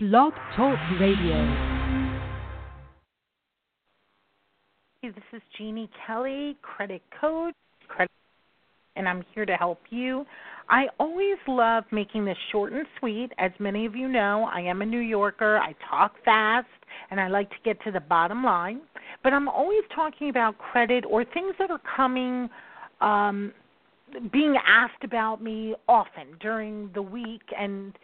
Blog Talk Radio. Hey, This is Jeanne Kelly, credit coach, credit, and I'm here to help you. I always love making this short and sweet. As many of you know, I am a New Yorker. I talk fast, and I like to get to the bottom line. But I'm always talking about credit or things that are coming, um, being asked about me often during the week and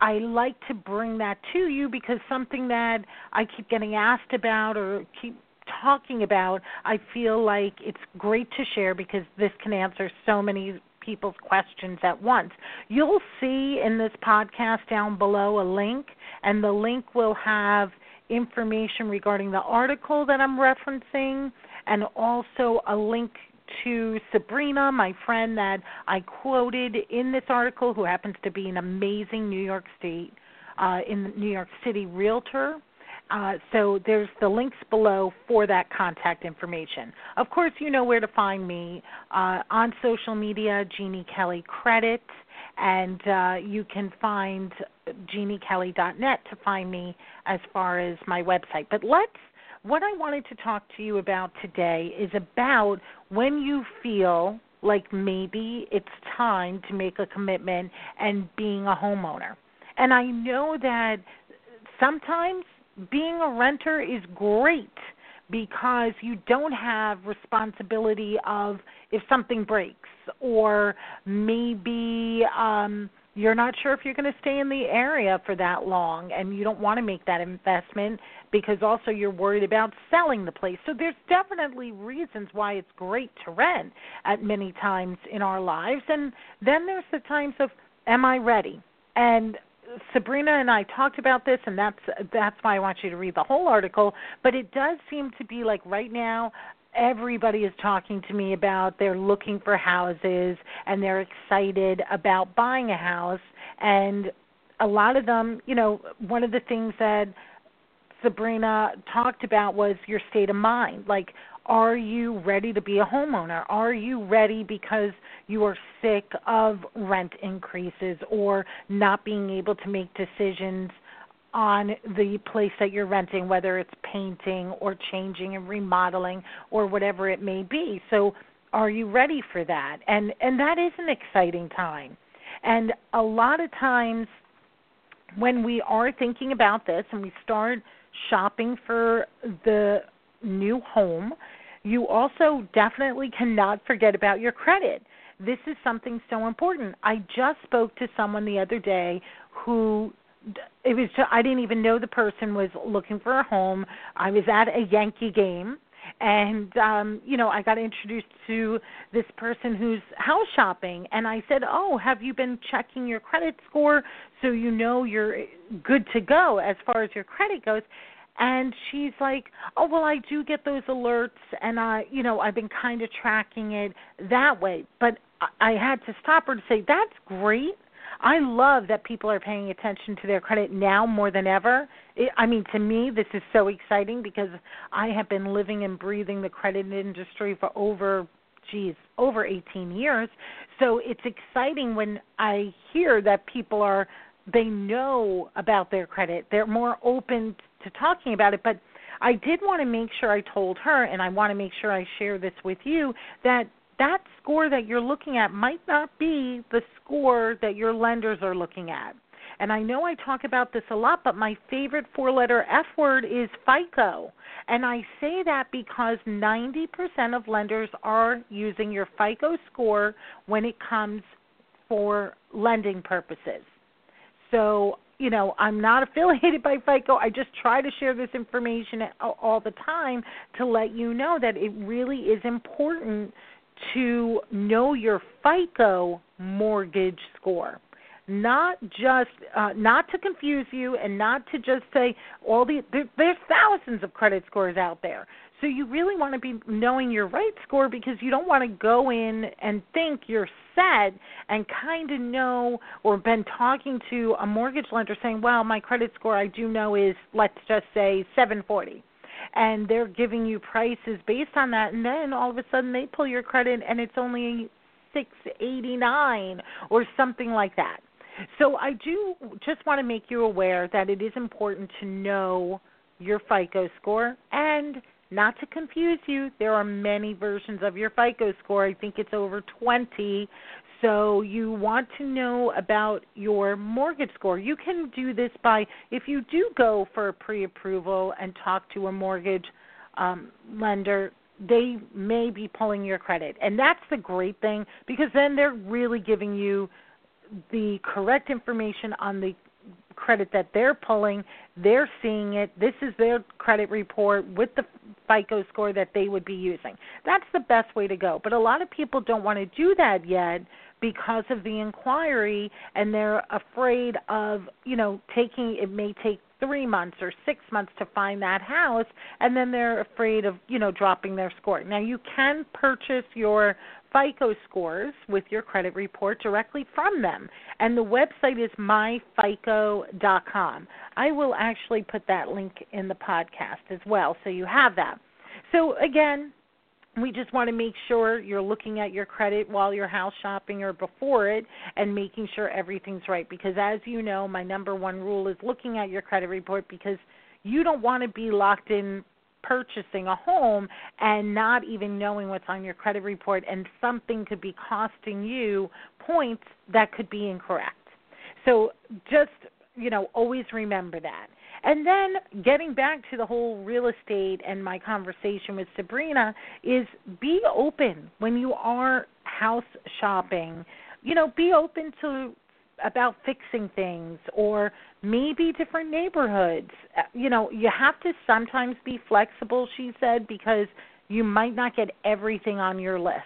I like to bring that to you because something that I keep getting asked about or keep talking about, I feel like it's great to share because this can answer so many people's questions at once. You'll see in this podcast down below a link, and the link will have information regarding the article that I'm referencing and also a link to Sabrina, my friend that I quoted in this article, who happens to be an amazing New York State, uh, in New York City realtor. Uh, so there's the links below for that contact information. Of course, you know where to find me uh, on social media, Jeanne Kelly Credit, and uh, you can find jeannekelly.net to find me as far as my website. But let's what I wanted to talk to you about today is about when you feel like maybe it's time to make a commitment and being a homeowner. And I know that sometimes being a renter is great because you don't have responsibility of if something breaks or maybe um you're not sure if you're going to stay in the area for that long and you don't want to make that investment because also you're worried about selling the place. So there's definitely reasons why it's great to rent at many times in our lives and then there's the times of am I ready? And Sabrina and I talked about this, and that's that's why I want you to read the whole article. But it does seem to be like right now, everybody is talking to me about they're looking for houses and they're excited about buying a house. And a lot of them you know one of the things that Sabrina talked about was your state of mind. Like are you ready to be a homeowner? Are you ready because you are sick of rent increases or not being able to make decisions on the place that you're renting, whether it's painting or changing and remodeling or whatever it may be. So, are you ready for that? And and that is an exciting time. And a lot of times when we are thinking about this and we start shopping for the new home, you also definitely cannot forget about your credit. This is something so important. I just spoke to someone the other day who it was just, I didn't even know the person was looking for a home. I was at a Yankee game and um you know I got introduced to this person who's house shopping and I said, "Oh, have you been checking your credit score so you know you're good to go as far as your credit goes?" And she's like, "Oh, well, I do get those alerts and I, you know, I've been kind of tracking it that way." But I had to stop her to say, "That's great." I love that people are paying attention to their credit now more than ever. It, I mean, to me, this is so exciting because I have been living and breathing the credit industry for over, geez, over 18 years. So it's exciting when I hear that people are, they know about their credit. They're more open to talking about it. But I did want to make sure I told her, and I want to make sure I share this with you, that that score that you're looking at might not be the score that your lenders are looking at. And I know I talk about this a lot, but my favorite four letter F word is FICO. And I say that because 90% of lenders are using your FICO score when it comes for lending purposes. So, you know, I'm not affiliated by FICO. I just try to share this information all the time to let you know that it really is important to know your FICO mortgage score. Not just uh, not to confuse you, and not to just say all the there, there's thousands of credit scores out there. So you really want to be knowing your right score because you don't want to go in and think you're set and kind of know or been talking to a mortgage lender saying, "Well, my credit score I do know is let's just say 740." And they're giving you prices based on that and then all of a sudden they pull your credit and it's only 689 or something like that. So I do just want to make you aware that it is important to know your FICO score and not to confuse you, there are many versions of your FICO score. I think it's over 20. So you want to know about your mortgage score. You can do this by if you do go for a pre-approval and talk to a mortgage um, lender, they may be pulling your credit. And that's the great thing because then they're really giving you the correct information on the credit that they're pulling. They're seeing it. This is their credit report with the FICO score that they would be using. That's the best way to go. But a lot of people don't want to do that yet because of the inquiry and they're afraid of, you know, taking it may take 3 months or 6 months to find that house and then they're afraid of, you know, dropping their score. Now you can purchase your FICO scores with your credit report directly from them. And the website is myfico.com. I will actually put that link in the podcast as well so you have that. So, again, we just want to make sure you're looking at your credit while you're house shopping or before it and making sure everything's right because as you know my number one rule is looking at your credit report because you don't want to be locked in purchasing a home and not even knowing what's on your credit report and something could be costing you points that could be incorrect. So just, you know, always remember that. And then getting back to the whole real estate and my conversation with Sabrina is be open when you are house shopping. You know, be open to about fixing things or maybe different neighborhoods. Uh, you know, you have to sometimes be flexible, she said, because you might not get everything on your list.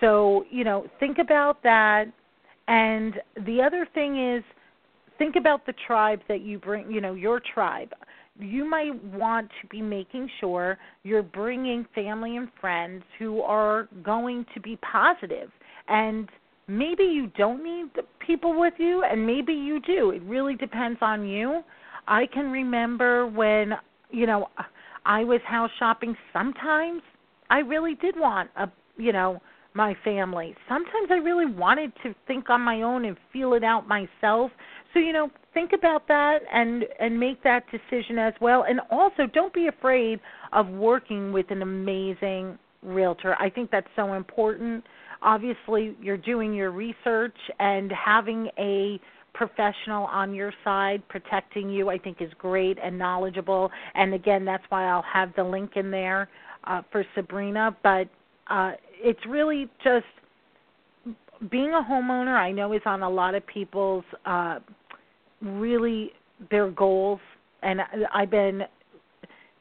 So, you know, think about that. And the other thing is think about the tribe that you bring, you know, your tribe. You might want to be making sure you're bringing family and friends who are going to be positive. and maybe you don't need people with you and maybe you do. It really depends on you. I can remember when you know i was house shopping. Sometimes i really did want a you know my family. Sometimes i really wanted to think on my own and feel it out myself so you know think about that and and make that decision as well. And also don't be afraid of working with an amazing realtor. I think that's so important. Obviously you're doing your research and having a professional on your side protecting you i think is great and knowledgeable. And again that's why i'll have the link in there uh, for sabrina. But uh, it's really just being a homeowner i know is on a lot of people's uh, really their goals and i've been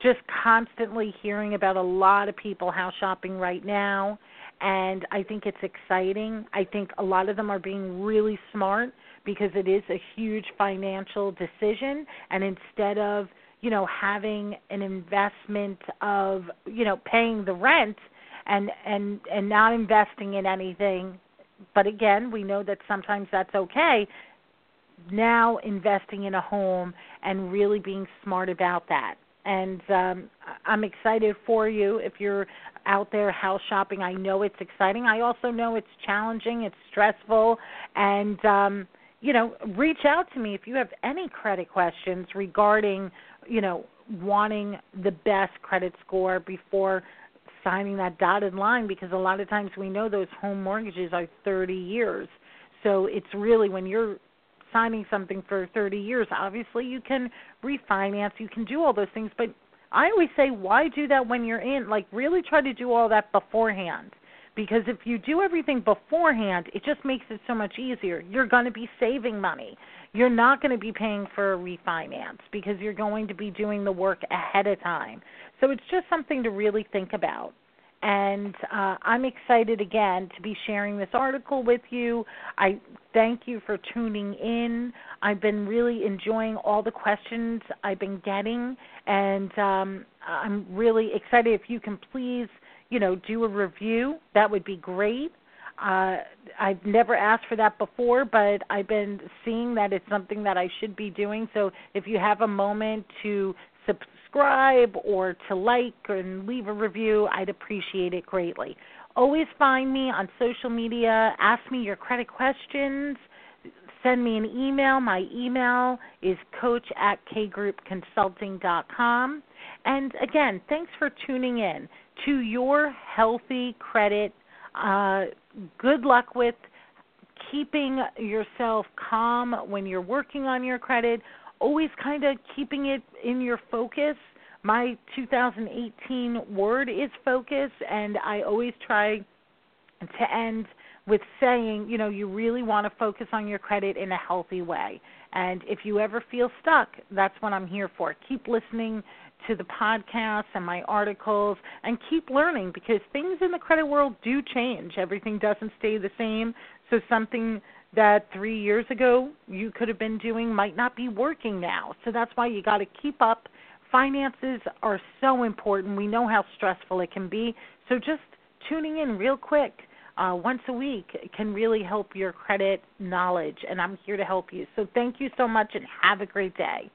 just constantly hearing about a lot of people house shopping right now and I think it's exciting. I think a lot of them are being really smart because it is a huge financial decision and instead of, you know, having an investment of, you know, paying the rent and and and not investing in anything, but again, we know that sometimes that's okay. Now investing in a home and really being smart about that and um, I'm excited for you if you're out there house shopping. I know it's exciting. I also know it's challenging, it's stressful, and um, you know, reach out to me if you have any credit questions regarding, you know, wanting the best credit score before signing that dotted line because a lot of times we know those home mortgages are 30 years. So it's really when you're signing something for 30 years, obviously you can refinance, you can do all those things, but I always say, why do that when you're in? Like, really try to do all that beforehand. Because if you do everything beforehand, it just makes it so much easier. You're going to be saving money. You're not going to be paying for a refinance because you're going to be doing the work ahead of time. So it's just something to really think about and uh, I'm excited again to be sharing this article with you. I thank you for tuning in. I've been really enjoying all the questions I've been getting, and um, I'm really excited. If you can please, you know, do a review, that would be great. Uh, I've never asked for that before, but I've been seeing that it's something that I should be doing. So if you have a moment to subscribe or to like and leave a review, I'd appreciate it greatly. Always find me on social media. Ask me your credit questions. send me an email. My email is coach at kgroupconsulting.com. And again, thanks for tuning in to your healthy credit. Uh, good luck with keeping yourself calm when you're working on your credit, always kind of keeping it in your focus. My 2018 word is focus, and I always try to end with saying, you know, you really want to focus on your credit in a healthy way. And if you ever feel stuck, that's what I'm here for. Keep listening to the podcasts and my articles and keep learning because things in the credit world do change. Everything doesn't stay the same. So something that 3 years ago you could have been doing might not be working now. So that's why you got to keep up. Finances are so important. We know how stressful it can be. So just tuning in real quick uh, once a week can really help your credit knowledge, and I'm here to help you. So thank you so much and have a great day.